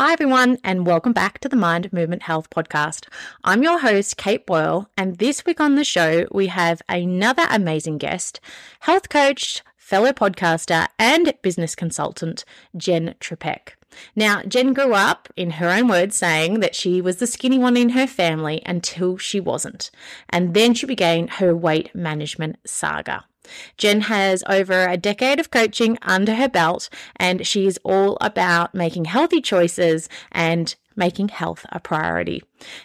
Hi, everyone, and welcome back to the Mind Movement Health Podcast. I'm your host, Kate Boyle, and this week on the show, we have another amazing guest, health coach, fellow podcaster, and business consultant, Jenn Trepeck. Now, Jenn grew up, in her own words, saying that she was the skinny one in her family until she wasn't. And then she began her weight management saga. Jenn has over a decade of coaching under her belt, and she is all about making healthy choices and making health a priority.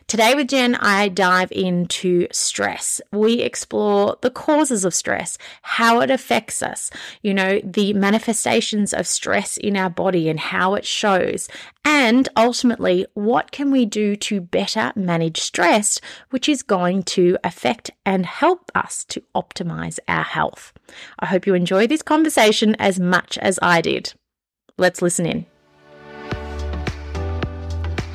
Today with Jenn, I dive into stress. We explore the causes of stress, how it affects us, you know, the manifestations of stress in our body and how it shows, and ultimately, what can we do to better manage stress, which is going to affect and help us to optimize our health. I hope you enjoy this conversation as much as I did. Let's listen in.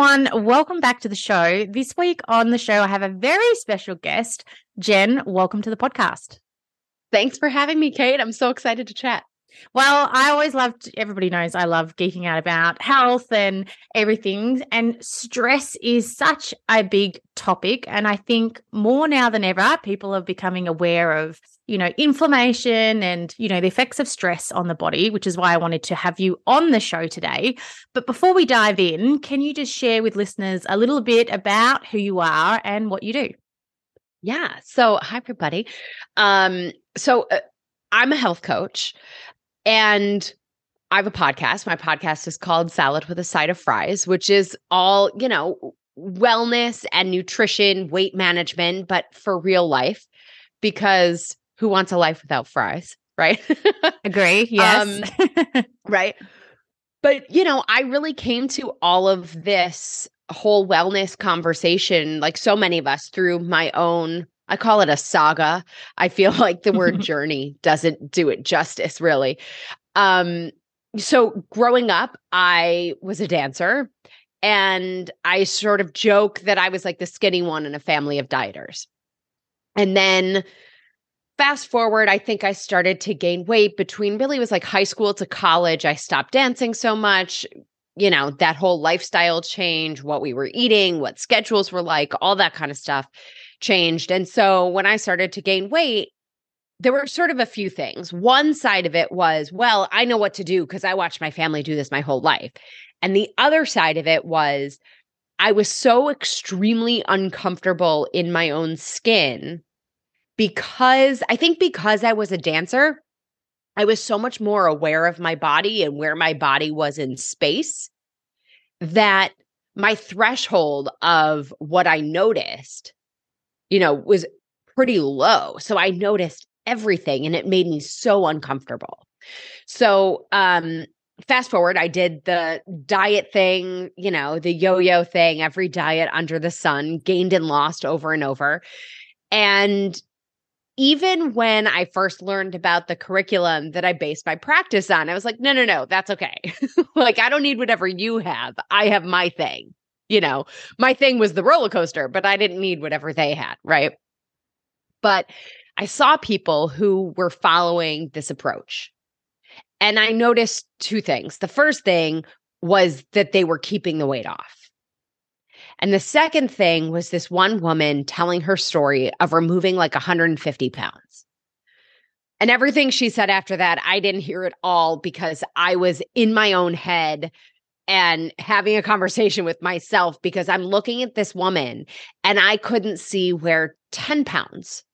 Everyone. Welcome back to the show. This week on the show, I have a very special guest. Jenn, welcome to the podcast. Thanks for having me, Kate. I'm so excited to chat. Well, I always loved, everybody knows I love geeking out about health and everything. And stress is such a big topic. And I think more now than ever, people are becoming aware of, you know, inflammation and, you know, the effects of stress on the body, which is why I wanted to have you on the show today. But before we dive in, can you just share with listeners a little bit about who you are and what you do? Yeah. So, hi, everybody. Um, so, uh, I'm a health coach. And I have a podcast. My podcast is called Salad with a Side of Fries, which is all, you know, wellness and nutrition, weight management, but for real life, because who wants a life without fries? Right. Agree. Yes. Um, right. But, you know, I really came to all of this whole wellness conversation, like so many of us, through my own I call it a saga. I feel like the word journey doesn't do it justice, really. Um, so growing up, I was a dancer and I sort of joke that I was like the skinny one in a family of dieters. And then fast forward, I think I started to gain weight between really was like high school to college. I stopped dancing so much, you know, that whole lifestyle change, what we were eating, what schedules were like, all that kind of stuff changed. And so when I started to gain weight, there were sort of a few things. One side of it was, well, I know what to do because I watched my family do this my whole life. And the other side of it was, I was so extremely uncomfortable in my own skin because I think because I was a dancer, I was so much more aware of my body and where my body was in space that my threshold of what I noticed you know, was pretty low. So I noticed everything and it made me so uncomfortable. So, um, fast forward, I did the diet thing, you know, the yo yo thing, every diet under the sun, gained and lost over and over. And even when I first learned about the curriculum that I based my practice on, I was like, no, no, no, that's okay. like, I don't need whatever you have. I have my thing you know, my thing was the roller coaster, but I didn't need whatever they had, right? But I saw people who were following this approach. And I noticed two things. The first thing was that they were keeping the weight off. And the second thing was this one woman telling her story of removing like 150 pounds. And everything she said after that, I didn't hear it all because I was in my own head and having a conversation with myself because I'm looking at this woman and I couldn't see where 10 pounds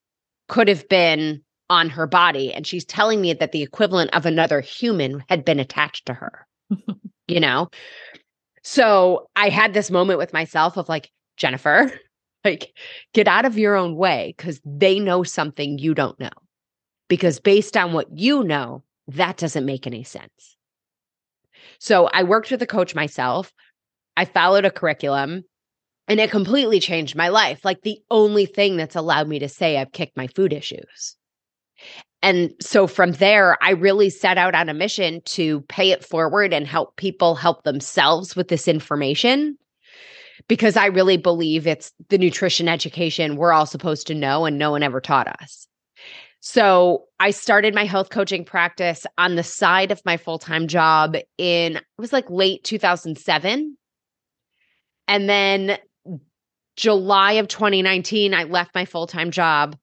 could have been on her body. And she's telling me that the equivalent of another human had been attached to her, you know? So I had this moment with myself of like, Jennifer, like, get out of your own way because they know something you don't know. Because based on what you know, that doesn't make any sense. So I worked with a coach myself. I followed a curriculum. And it completely changed my life. Like the only thing that's allowed me to say I've kicked my food issues. And so from there, I really set out on a mission to pay it forward and help people help themselves with this information because I really believe it's the nutrition education we're all supposed to know and no one ever taught us. So I started my health coaching practice on the side of my full time job in, it was like late 2007. And then July of 2019, I left my full time job,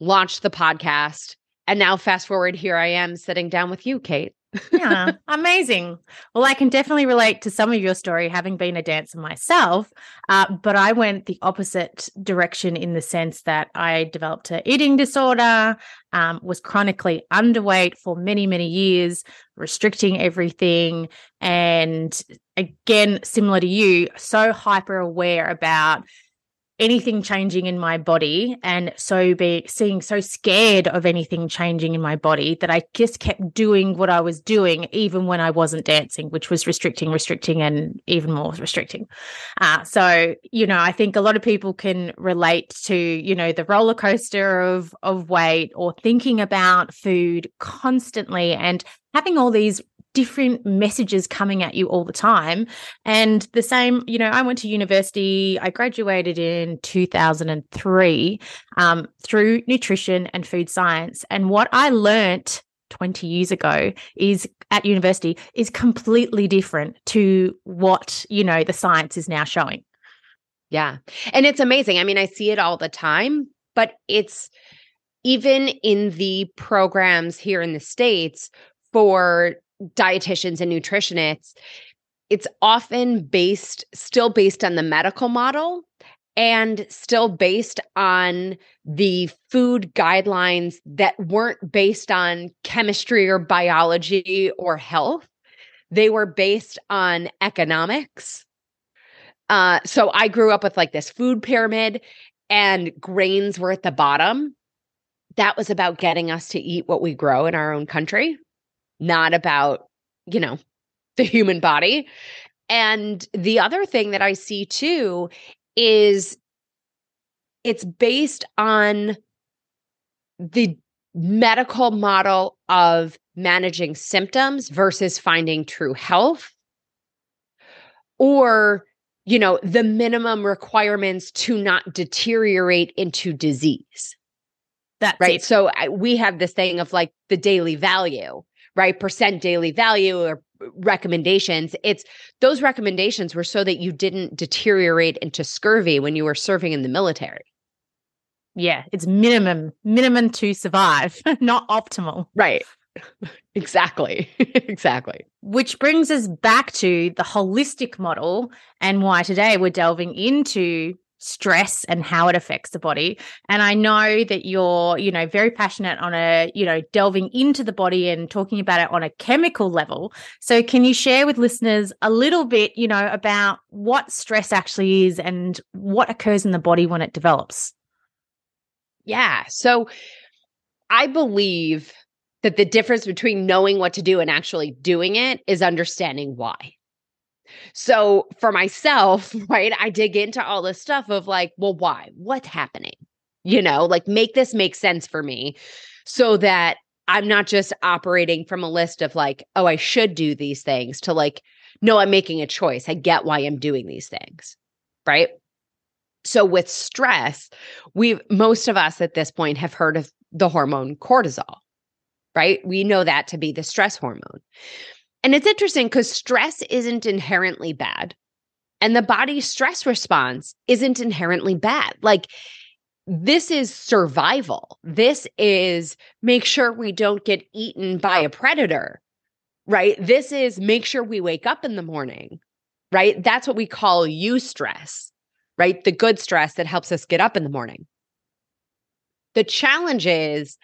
launched the podcast. And now, fast forward, here I am sitting down with you, Kate yeah, amazing. Well, I can definitely relate to some of your story, having been a dancer myself. Uh, but I went the opposite direction in the sense that I developed an eating disorder, um, was chronically underweight for many, many years, restricting everything. And again, similar to you, so hyper aware about anything changing in my body and so be seeing so scared of anything changing in my body that I just kept doing what I was doing even when I wasn't dancing, which was restricting, restricting, and even more restricting. Uh, so you know, I think a lot of people can relate to you know the roller coaster of of weight or thinking about food constantly and having all these different messages coming at you all the time. And the same, you know, I went to university, I graduated in 2003 um, through nutrition and food science. And what I learnt 20 years ago is at university is completely different to what, you know, the science is now showing. Yeah. And it's amazing. I mean, I see it all the time, but it's even in the programs here in the States for dietitians and nutritionists, it's often based, still based on the medical model and still based on the food guidelines that weren't based on chemistry or biology or health. They were based on economics. Uh, so I grew up with like this food pyramid, and grains were at the bottom. That was about getting us to eat what we grow in our own country not about, you know, the human body. And the other thing that I see too is it's based on the medical model of managing symptoms versus finding true health or you know the minimum requirements to not deteriorate into disease that right it. so I, we have this thing of like the daily value right? Percent daily value or uh, recommendations. It's those recommendations were so that you didn't deteriorate into scurvy when you were serving in the military. Yeah, it's minimum, minimum to survive, not optimal. Right. exactly. exactly. Which brings us back to the holistic model and why today we're delving into stress and how it affects the body. And i know that you're you know very passionate on a you know delving into the body and talking about it on a chemical level. So can you share with listeners a little bit you know about what stress actually is and what occurs in the body when it develops? Yeah. So i believe that the difference between knowing what to do and actually doing it is understanding why so for myself, right, I dig into all this stuff of like, well, why? What's happening? You know, like make this make sense for me so that I'm not just operating from a list of like, oh, I should do these things to like, no, I'm making a choice. I get why I'm doing these things. Right. So with stress, we've most of us at this point have heard of the hormone cortisol, right? We know that to be the stress hormone. And it's interesting because stress isn't inherently bad. And the body's stress response isn't inherently bad. Like, this is survival. This is make sure we don't get eaten by a predator, right? This is make sure we wake up in the morning, right? That's what we call eustress, right? The good stress that helps us get up in the morning. The challenge is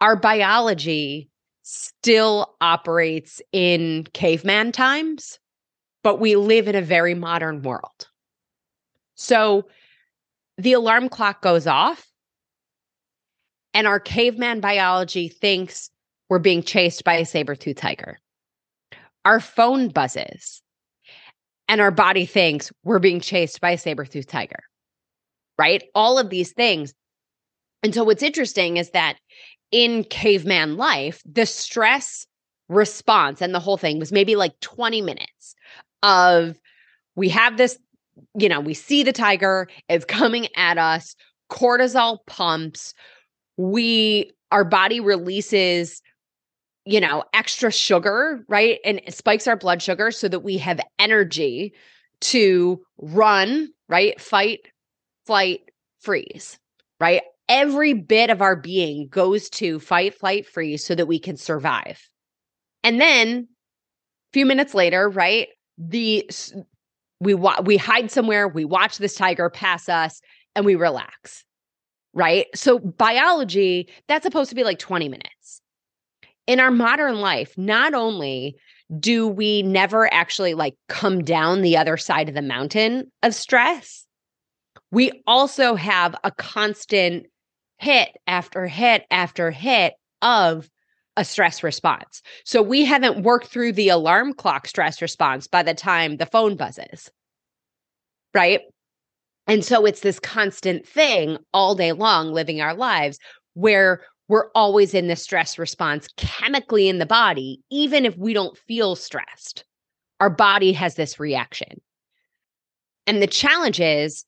our biology still operates in caveman times, but we live in a very modern world. So the alarm clock goes off, and our caveman biology thinks we're being chased by a saber tooth tiger. Our phone buzzes, and our body thinks we're being chased by a saber-toothed tiger. Right? All of these things. And so what's interesting is that in caveman life, the stress response and the whole thing was maybe like 20 minutes of we have this, you know, we see the tiger, it's coming at us, cortisol pumps, we, our body releases you know, extra sugar, right? And spikes our blood sugar so that we have energy to run, right? Fight, flight, freeze, right? Every bit of our being goes to fight, flight, freeze so that we can survive. And then a few minutes later, right? The we wa- we hide somewhere, we watch this tiger pass us and we relax. Right? So biology, that's supposed to be like 20 minutes in our modern life, not only do we never actually like come down the other side of the mountain of stress, we also have a constant hit after hit after hit of a stress response. So we haven't worked through the alarm clock stress response by the time the phone buzzes. Right? And so it's this constant thing all day long living our lives where we're always in the stress response chemically in the body, even if we don't feel stressed. Our body has this reaction. And the challenge is,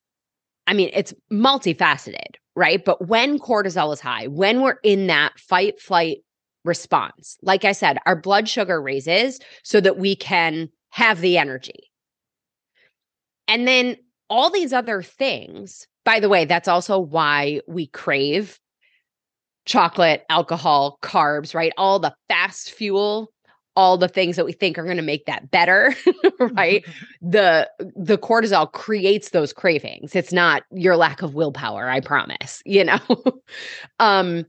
I mean, it's multifaceted, right? But when cortisol is high, when we're in that fight, flight response, like I said, our blood sugar raises so that we can have the energy. And then all these other things, by the way, that's also why we crave chocolate, alcohol, carbs, right? All the fast fuel, all the things that we think are going to make that better, right? the the cortisol creates those cravings. It's not your lack of willpower, I promise, you know. um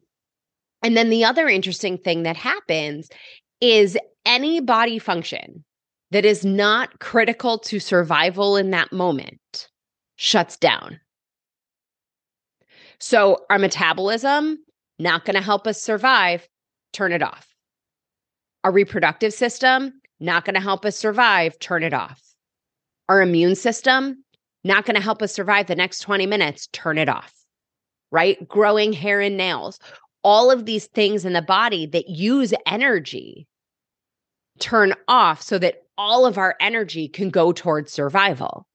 and then the other interesting thing that happens is any body function that is not critical to survival in that moment shuts down. So, our metabolism not going to help us survive, turn it off. Our reproductive system, not going to help us survive, turn it off. Our immune system, not going to help us survive the next 20 minutes, turn it off. Right? Growing hair and nails, all of these things in the body that use energy turn off so that all of our energy can go towards survival.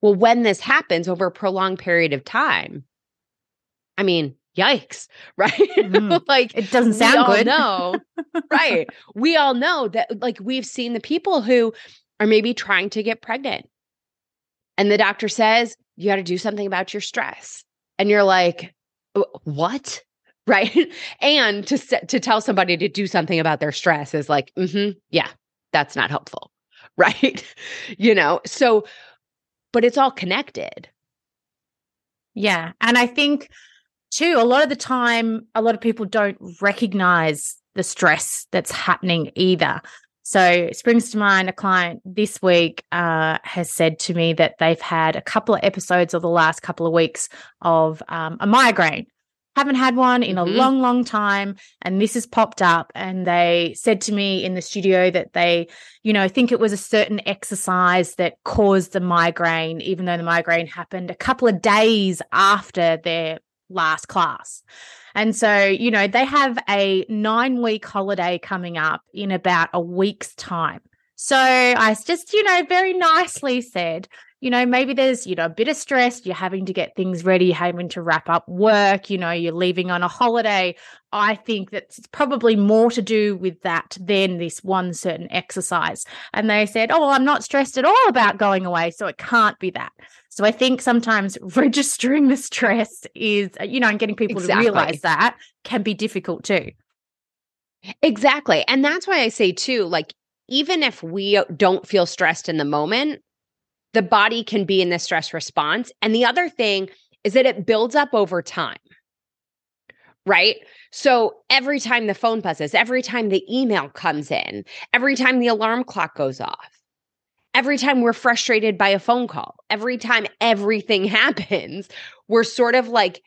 Well, when this happens over a prolonged period of time, I mean, yikes, right? Mm, like it doesn't sound good. No, right. We all know that like we've seen the people who are maybe trying to get pregnant. And the doctor says, you got to do something about your stress. And you're like, what? Right. and to to tell somebody to do something about their stress is like, mm-hmm, yeah, that's not helpful. Right. you know, so, but it's all connected. Yeah. And I think too, a lot of the time, a lot of people don't recognize the stress that's happening either. So it springs to mind a client this week uh, has said to me that they've had a couple of episodes of the last couple of weeks of um, a migraine. Haven't had one in mm-hmm. a long, long time. And this has popped up. And they said to me in the studio that they, you know, think it was a certain exercise that caused the migraine, even though the migraine happened a couple of days after their last class. And so, you know, they have a nine week holiday coming up in about a week's time. So I just, you know, very nicely said, you know, maybe there's, you know, a bit of stress. You're having to get things ready, having to wrap up work, you know, you're leaving on a holiday. I think that's probably more to do with that than this one certain exercise. And they said, oh, well, I'm not stressed at all about going away. So it can't be that. So I think sometimes registering the stress is, uh, you know, and getting people exactly. to realize that can be difficult too. Exactly. And that's why I say, too, like, even if we don't feel stressed in the moment, the body can be in the stress response. And the other thing is that it builds up over time. Right. So every time the phone buzzes, every time the email comes in, every time the alarm clock goes off, every time we're frustrated by a phone call, every time everything happens, we're sort of like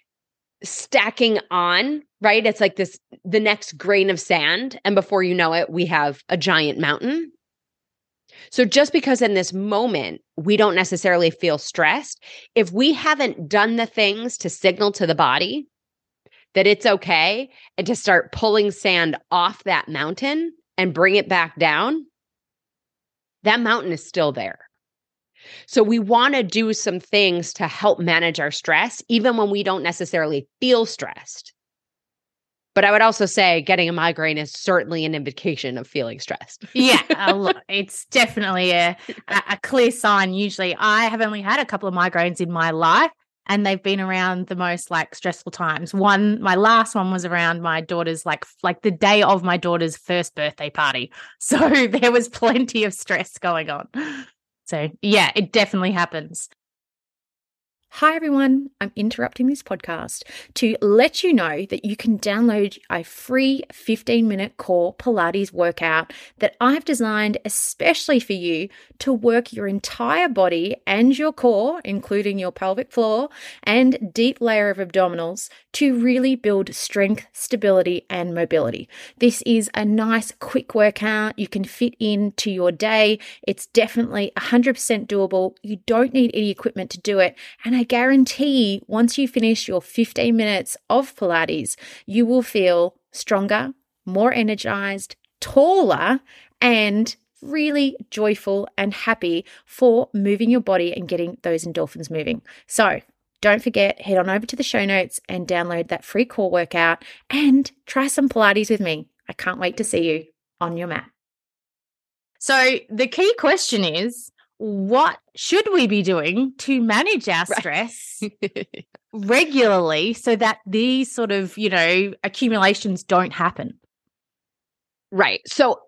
stacking on, right? It's like this the next grain of sand. And before you know it, we have a giant mountain. So just because in this moment we don't necessarily feel stressed, if we haven't done the things to signal to the body that it's okay and to start pulling sand off that mountain and bring it back down, that mountain is still there. So we want to do some things to help manage our stress, even when we don't necessarily feel stressed. But I would also say getting a migraine is certainly an indication of feeling stressed. yeah, it's definitely a, a clear sign. Usually, I have only had a couple of migraines in my life, and they've been around the most like stressful times. One, my last one was around my daughter's like like the day of my daughter's first birthday party. So there was plenty of stress going on. So yeah, it definitely happens. Hi, everyone. I'm interrupting this podcast to let you know that you can download a free 15 minute core Pilates workout that I've designed especially for you to work your entire body and your core, including your pelvic floor and deep layer of abdominals, to really build strength, stability, and mobility. This is a nice, quick workout you can fit into your day. It's definitely 100% doable. You don't need any equipment to do it. And I guarantee once you finish your 15 minutes of Pilates, you will feel stronger, more energized, taller, and really joyful and happy for moving your body and getting those endorphins moving. So, don't forget, head on over to the show notes and download that free core workout and try some Pilates with me. I can't wait to see you on your mat. So, the key question is what should we be doing to manage our stress right. regularly so that these sort of, you know, accumulations don't happen? Right. So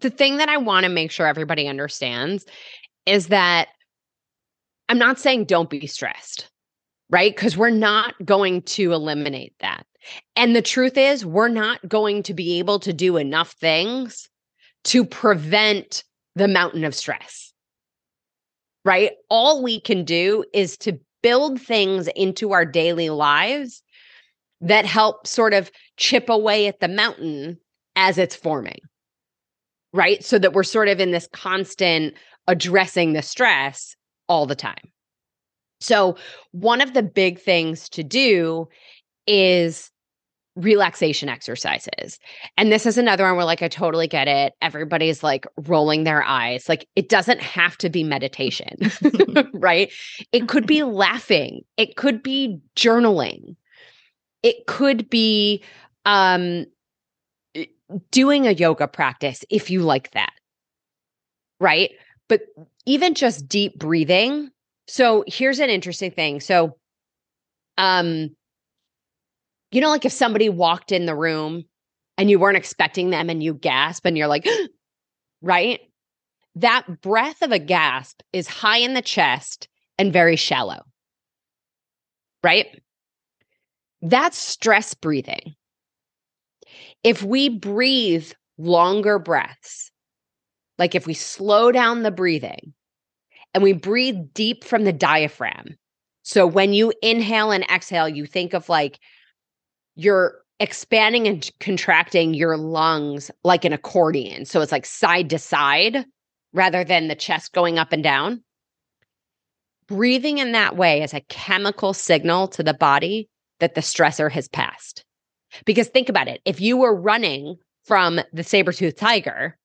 the thing that I want to make sure everybody understands is that I'm not saying don't be stressed, right? Because we're not going to eliminate that. And the truth is, we're not going to be able to do enough things to prevent the mountain of stress right? All we can do is to build things into our daily lives that help sort of chip away at the mountain as it's forming, right? So that we're sort of in this constant addressing the stress all the time. So, one of the big things to do is relaxation exercises. And this is another one where, like, I totally get it. Everybody's like rolling their eyes. Like, it doesn't have to be meditation, right? It could be laughing, it could be journaling, it could be um, doing a yoga practice if you like that, right? But even just deep breathing. So, here's an interesting thing. So, um, you know, like if somebody walked in the room and you weren't expecting them and you gasp and you're like, right? That breath of a gasp is high in the chest and very shallow, right? That's stress breathing. If we breathe longer breaths, like if we slow down the breathing and we breathe deep from the diaphragm. So when you inhale and exhale, you think of like you're expanding and contracting your lungs like an accordion. So it's like side to side rather than the chest going up and down. Breathing in that way is a chemical signal to the body that the stressor has passed. Because think about it if you were running from the saber tooth tiger,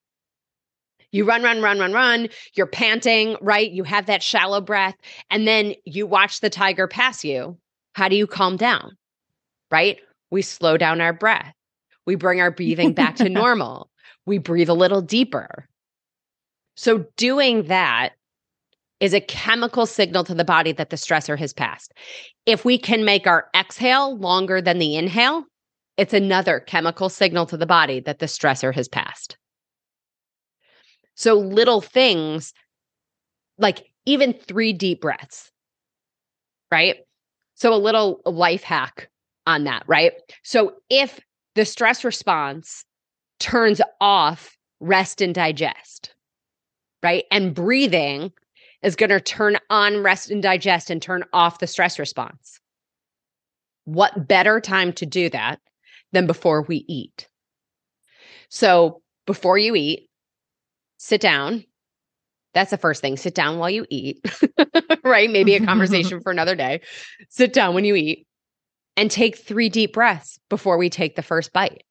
you run, run, run, run, run, you're panting, right? You have that shallow breath, and then you watch the tiger pass you. How do you calm down? Right? We slow down our breath. We bring our breathing back to normal. We breathe a little deeper. So, doing that is a chemical signal to the body that the stressor has passed. If we can make our exhale longer than the inhale, it's another chemical signal to the body that the stressor has passed. So, little things like even three deep breaths, right? So, a little life hack on that, right? So if the stress response turns off rest and digest, right? And breathing is going to turn on rest and digest and turn off the stress response. What better time to do that than before we eat? So, before you eat, sit down, That's the first thing. Sit down while you eat, right? Maybe a conversation for another day. Sit down when you eat and take three deep breaths before we take the first bite.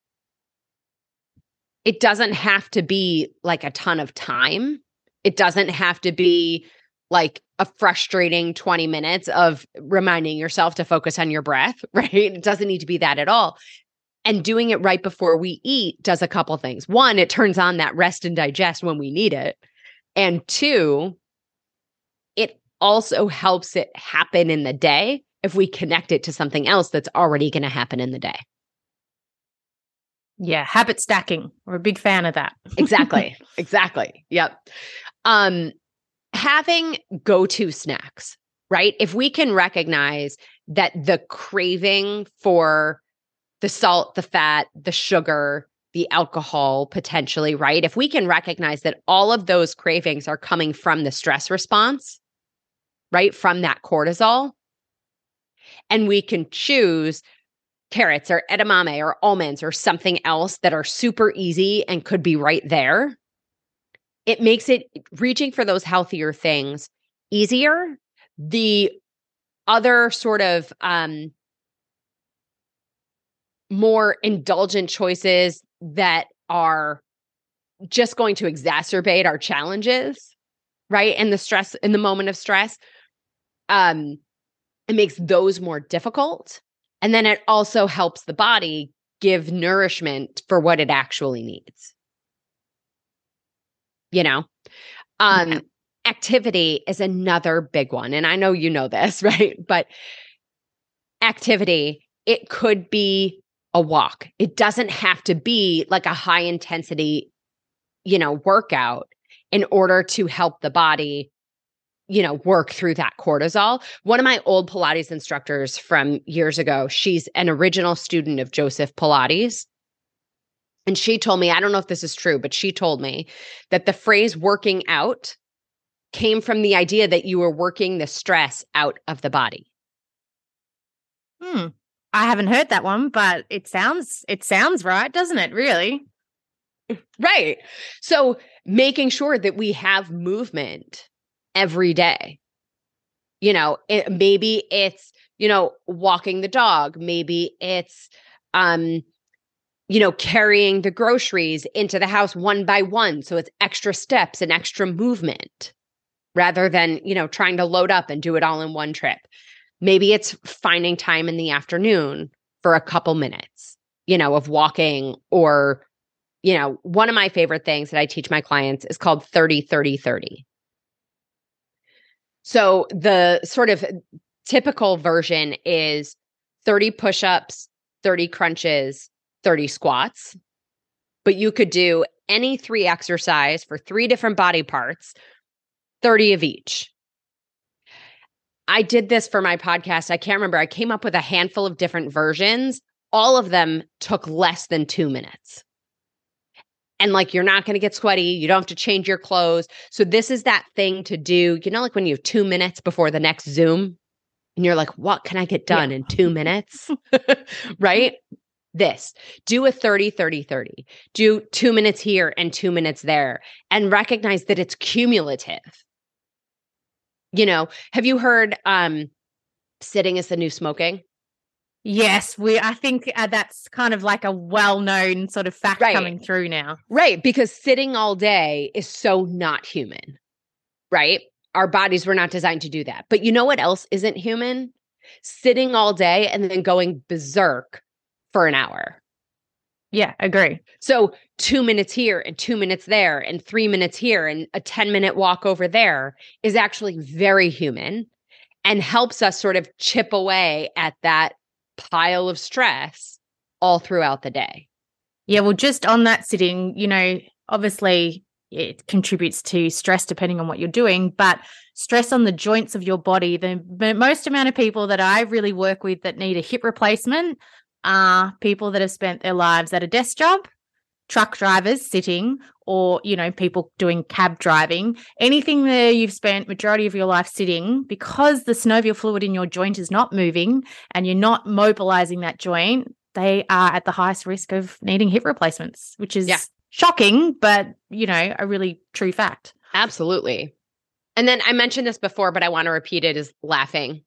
It doesn't have to be like a ton of time. It doesn't have to be like a frustrating 20 minutes of reminding yourself to focus on your breath, right? It doesn't need to be that at all. And doing it right before we eat does a couple things. One, it turns on that rest and digest when we need it. And two, it also helps it happen in the day if we connect it to something else that's already going to happen in the day. Yeah, habit stacking. We're a big fan of that. exactly. Exactly. Yep. Um having go-to snacks, right? If we can recognize that the craving for the salt, the fat, the sugar, the alcohol potentially, right? If we can recognize that all of those cravings are coming from the stress response, right? From that cortisol, and we can choose carrots or edamame or almonds or something else that are super easy and could be right there, it makes it reaching for those healthier things easier. The other sort of um, more indulgent choices that are just going to exacerbate our challenges, right? And the stress in the moment of stress. Um, it makes those more difficult. And then it also helps the body give nourishment for what it actually needs. You know? Um yeah. activity is another big one and I know you know this, right? But activity, it could be a walk. It doesn't have to be like a high intensity, you know, workout in order to help the body you know, work through that cortisol. One of my old Pilates instructors from years ago, she's an original student of Joseph Pilates. And she told me, I don't know if this is true, but she told me that the phrase working out came from the idea that you were working the stress out of the body. Hmm. I haven't heard that one, but it sounds it sounds right, doesn't it? Really? Right. So making sure that we have movement every day. You know, it, maybe it's, you know, walking the dog, maybe it's um you know, carrying the groceries into the house one by one so it's extra steps and extra movement rather than, you know, trying to load up and do it all in one trip. Maybe it's finding time in the afternoon for a couple minutes, you know, of walking or you know, one of my favorite things that I teach my clients is called 30 30 30. So the sort of typical version is 30 push ups, 30 crunches, 30 squats. But you could do any three exercise for three different body parts, 30 of each. I did this for my podcast. I can't remember. I came up with a handful of different versions. All of them took less than two minutes and like you're not going to get sweaty. You don't have to change your clothes. So this is that thing to do. You know, like when you have two minutes before the next Zoom and you're like, what can I get done yeah. in two minutes? right? This do a 30, 30, 30. Do two minutes here and two minutes there and recognize that it's cumulative. You know, have you heard um sitting is the new smoking? Yes, we. I think uh, that's kind of like a well-known sort of fact right. coming through now. Right, because sitting all day is so not human. Right? Our bodies were not designed to do that. But you know what else isn't human? Sitting all day and then going berserk for an hour. Yeah, agree. So, 2 minutes here and 2 minutes there and 3 minutes here and a 10-minute walk over there is actually very human and helps us sort of chip away at that pile of stress all throughout the day. Yeah, well, just on that sitting, you know, obviously it contributes to stress depending on what you're doing, but stress on the joints of your body. The most amount of people that I really work with that need a hip replacement are people that have spent their lives at a desk job, truck drivers sitting, or you know people doing cab driving anything there you've spent majority of your life sitting because the synovial fluid in your joint is not moving and you're not mobilizing that joint they are at the highest risk of needing hip replacements which is yeah. shocking but you know a really true fact Absolutely. And then I mentioned this before, but I want to repeat it is laughing.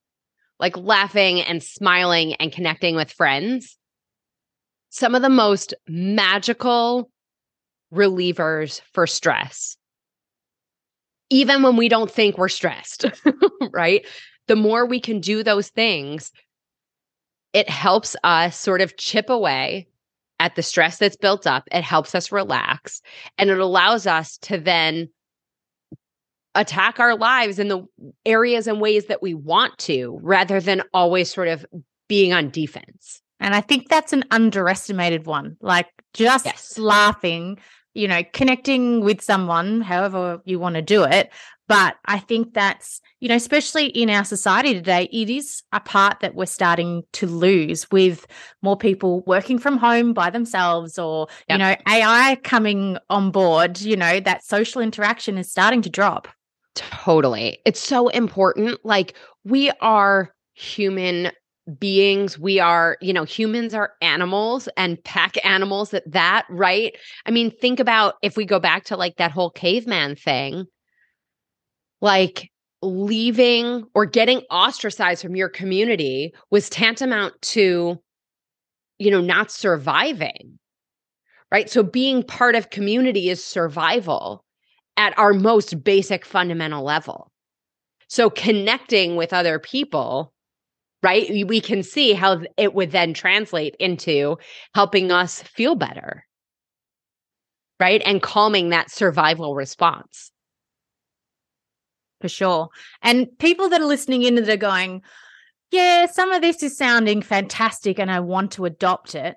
Like laughing and smiling and connecting with friends. Some of the most magical relievers for stress. Even when we don't think we're stressed, right? The more we can do those things, it helps us sort of chip away at the stress that's built up. It helps us relax and it allows us to then attack our lives in the areas and ways that we want to rather than always sort of being on defense. And I think that's an underestimated one. Like just yes. laughing, you know, connecting with someone, however you want to do it. But I think that's, you know, especially in our society today, it is a part that we're starting to lose with more people working from home by themselves or, yep. you know, AI coming on board, you know, that social interaction is starting to drop. Totally. It's so important. Like we are human beings. We are, you know, humans are animals and pack animals at that, right? I mean, think about if we go back to like that whole caveman thing, like leaving or getting ostracized from your community was tantamount to, you know, not surviving, right? So being part of community is survival at our most basic fundamental level. So connecting with other people, right? We can see how it would then translate into helping us feel better, right? And calming that survival response. For sure. And people that are listening in that are going, yeah, some of this is sounding fantastic and I want to adopt it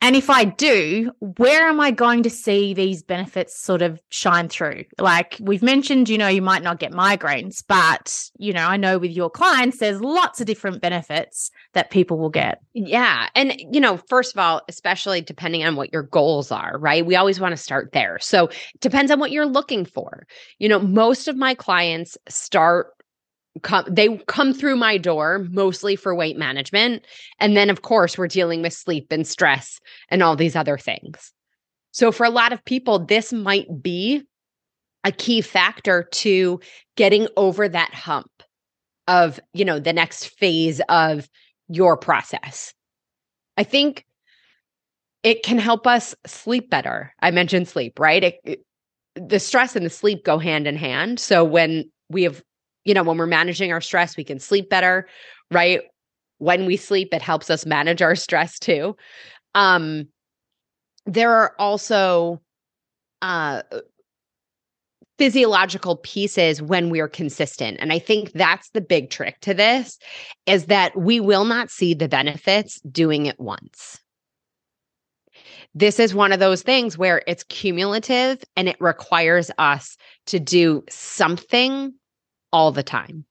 and if I do, where am I going to see these benefits sort of shine through? Like we've mentioned, you know, you might not get migraines, but, you know, I know with your clients, there's lots of different benefits that people will get. Yeah. And, you know, first of all, especially depending on what your goals are, right? We always want to start there. So it depends on what you're looking for. You know, most of my clients start come they come through my door mostly for weight management. And then of course we're dealing with sleep and stress and all these other things. So for a lot of people this might be a key factor to getting over that hump of you know the next phase of your process. I think it can help us sleep better. I mentioned sleep right? It, it, the stress and the sleep go hand in hand. So when we have you know, when we're managing our stress, we can sleep better, right? When we sleep, it helps us manage our stress too. Um, there are also uh, physiological pieces when we're consistent. And I think that's the big trick to this is that we will not see the benefits doing it once. This is one of those things where it's cumulative and it requires us to do something all the time.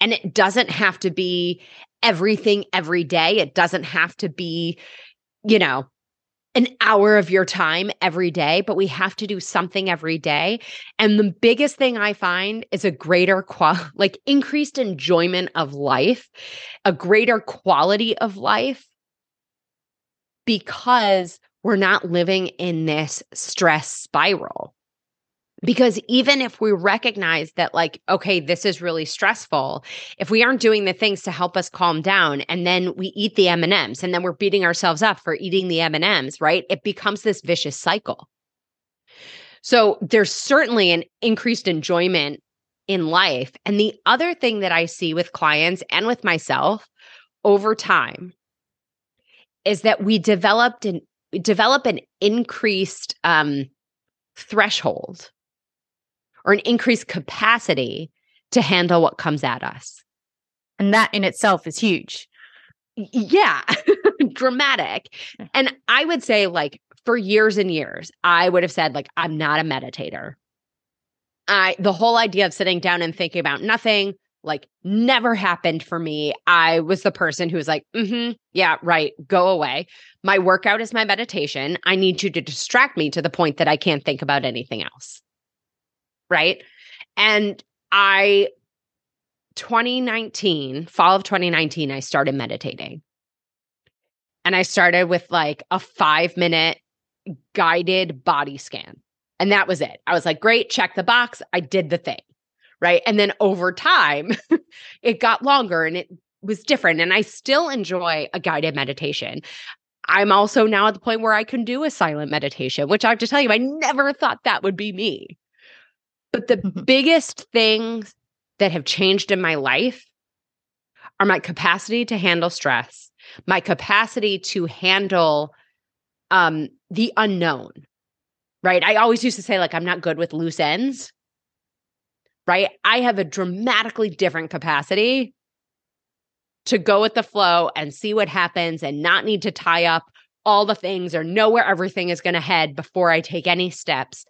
And it doesn't have to be everything every day. It doesn't have to be, you know, an hour of your time every day, but we have to do something every day. And the biggest thing I find is a greater qual like increased enjoyment of life, a greater quality of life because we're not living in this stress spiral because even if we recognize that like okay this is really stressful if we aren't doing the things to help us calm down and then we eat the m&ms and then we're beating ourselves up for eating the m&ms right? It becomes this vicious cycle. So there's certainly an increased enjoyment in life. And the other thing that i see with clients and with myself over time is that we developed an develop an increased um, threshold or an increased capacity to handle what comes at us. And that in itself is huge. Yeah, dramatic. And I would say, like, for years and years, I would have said, like, I'm not a meditator. I, the whole idea of sitting down and thinking about nothing, like, never happened for me. I was the person who was like, mm-hmm, yeah, right, go away. My workout is my meditation. I need you to distract me to the point that I can't think about anything else right? And I 2019, fall of 2019, I started meditating. And I started with like a 5 minute guided body scan. And that was it. I was like, great, check the box. I did the thing. Right. And then over time, it got longer and it was different. And I still enjoy a guided meditation. I'm also now at the point where I can do a silent meditation, which I have to tell you, I never thought that would be me. But the biggest things that have changed in my life are my capacity to handle stress, my capacity to handle um, the unknown, right? I always used to say, like, I'm not good with loose ends, right? I have a dramatically different capacity to go with the flow and see what happens and not need to tie up all the things or know where everything is going to head before I take any steps.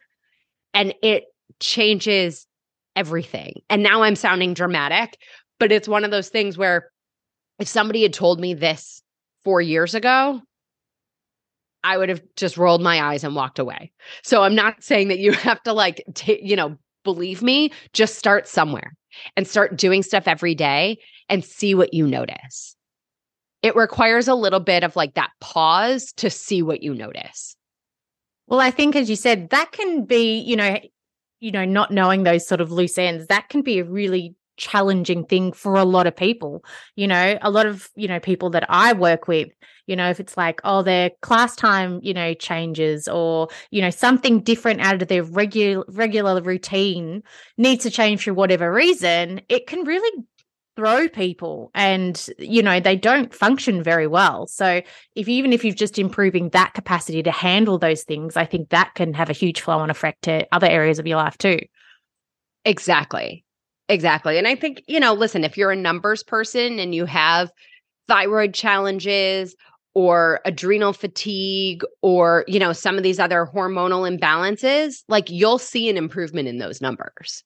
And it changes everything. And now I'm sounding dramatic, but it's one of those things where if somebody had told me this four years ago, I would have just rolled my eyes and walked away. So I'm not saying that you have to like, t- you know, believe me, just start somewhere and start doing stuff every day and see what you notice. It requires a little bit of like that pause to see what you notice. Well, I think as you said, that can be, you know, you know, not knowing those sort of loose ends, that can be a really challenging thing for a lot of people. You know, a lot of, you know, people that I work with, you know, if it's like, oh, their class time, you know, changes or, you know, something different out of their regular regular routine needs to change for whatever reason, it can really throw people and you know they don't function very well. So if even if you're just improving that capacity to handle those things i think that can have a huge flow on effect to other areas of your life too. Exactly. Exactly. And i think you know listen if you're a numbers person and you have thyroid challenges or adrenal fatigue or you know some of these other hormonal imbalances like you'll see an improvement in those numbers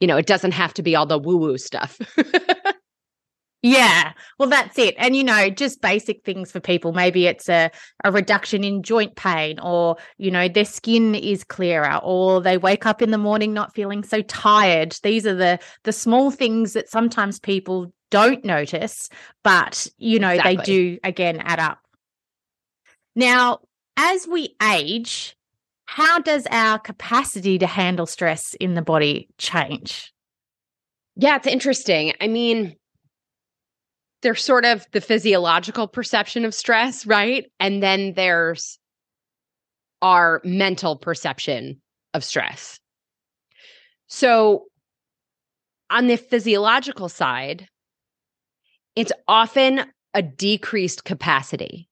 you know, it doesn't have to be all the woo woo stuff. yeah. Well, that's it. And, you know, just basic things for people. Maybe it's a, a reduction in joint pain, or, you know, their skin is clearer, or they wake up in the morning not feeling so tired. These are the the small things that sometimes people don't notice, but, you know, exactly. they do again add up. Now, as we age, how does our capacity to handle stress in the body change? Yeah, it's interesting. I mean, there's sort of the physiological perception of stress, right? And then there's our mental perception of stress. So, on the physiological side, it's often a decreased capacity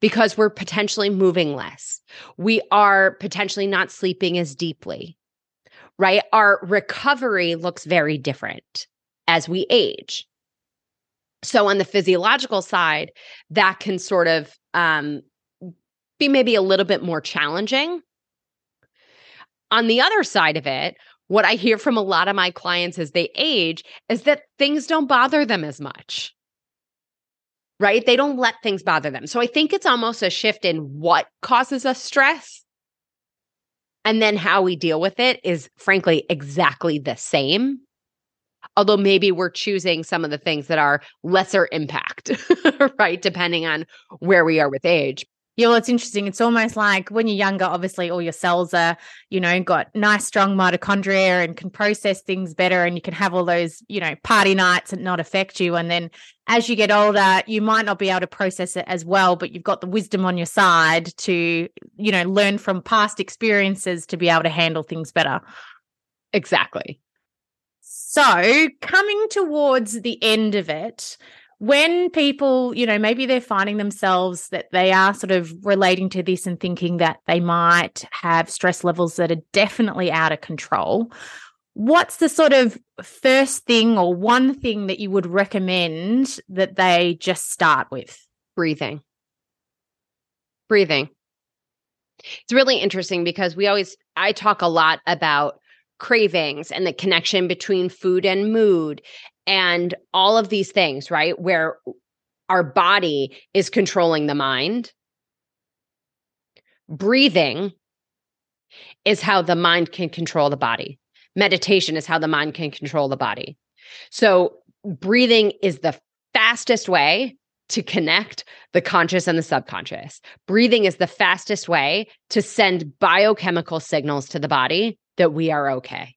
because we're potentially moving less. We are potentially not sleeping as deeply, right? Our recovery looks very different as we age. So, on the physiological side, that can sort of um, be maybe a little bit more challenging. On the other side of it, what I hear from a lot of my clients as they age is that things don't bother them as much right? They don't let things bother them. So I think it's almost a shift in what causes us stress. And then how we deal with it is frankly exactly the same. Although maybe we're choosing some of the things that are lesser impact, right? Depending on where we are with age. Yeah, well, it's interesting. It's almost like when you're younger, obviously, all your cells are, you know, got nice, strong mitochondria and can process things better. And you can have all those, you know, party nights and not affect you. And then as you get older, you might not be able to process it as well, but you've got the wisdom on your side to, you know, learn from past experiences to be able to handle things better. Exactly. So, coming towards the end of it, when people, you know, maybe they're finding themselves that they are sort of relating to this and thinking that they might have stress levels that are definitely out of control, what's the sort of first thing or one thing that you would recommend that they just start with? Breathing. Breathing. It's really interesting because we always, I talk a lot about cravings and the connection between food and mood and all of these things, right? Where our body is controlling the mind. Breathing is how the mind can control the body. Meditation is how the mind can control the body. So, breathing is the fastest way to connect the conscious and the subconscious. Breathing is the fastest way to send biochemical signals to the body that we are okay,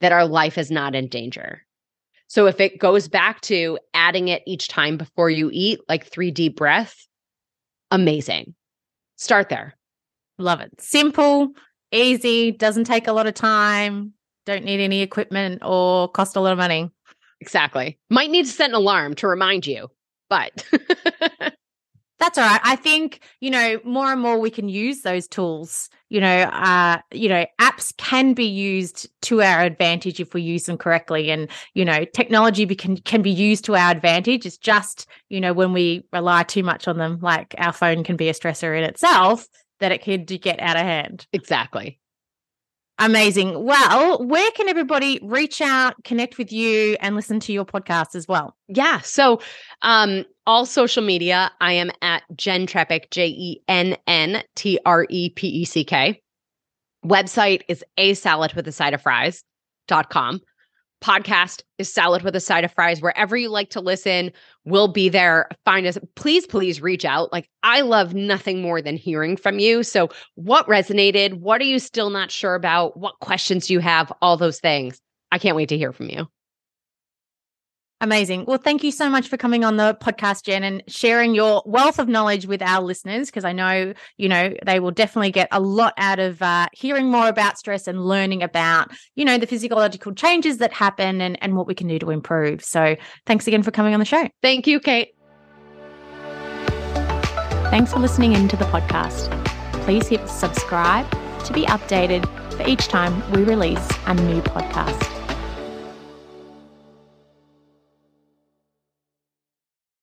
that our life is not in danger. So if it goes back to adding it each time before you eat, like three deep breaths, amazing. Start there. Love it. Simple, easy, doesn't take a lot of time, don't need any equipment or cost a lot of money. Exactly. Might need to set an alarm to remind you, but that's all right. I think, you know, more and more we can use those tools. You know, uh, you know, apps can be used to our advantage if we use them correctly. And, you know, technology be, can, can be used to our advantage. It's just, you know, when we rely too much on them, like our phone can be a stressor in itself, that it could get out of hand. Exactly. Amazing. Well, where can everybody reach out, connect with you, and listen to your podcast as well? Yeah. So, um, all social media, I am at Jenn Trepeck, J E N N T R E P E C K. Website is a salad with a side of fries.com podcast is Salad with a Side of Fries. Wherever you like to listen, we'll be there. Find us. Please, please reach out. Like, I love nothing more than hearing from you. So, what resonated? What are you still not sure about? What questions do you have? All those things. I can't wait to hear from you. Amazing. Well, thank you so much for coming on the podcast, Jenn, and sharing your wealth of knowledge with our listeners because I know, you know, they will definitely get a lot out of uh, hearing more about stress and learning about, you know, the physiological changes that happen and, and what we can do to improve. So thanks again for coming on the show. Thank you, Kate. Thanks for listening in to the podcast. Please hit subscribe to be updated for each time we release a new podcast.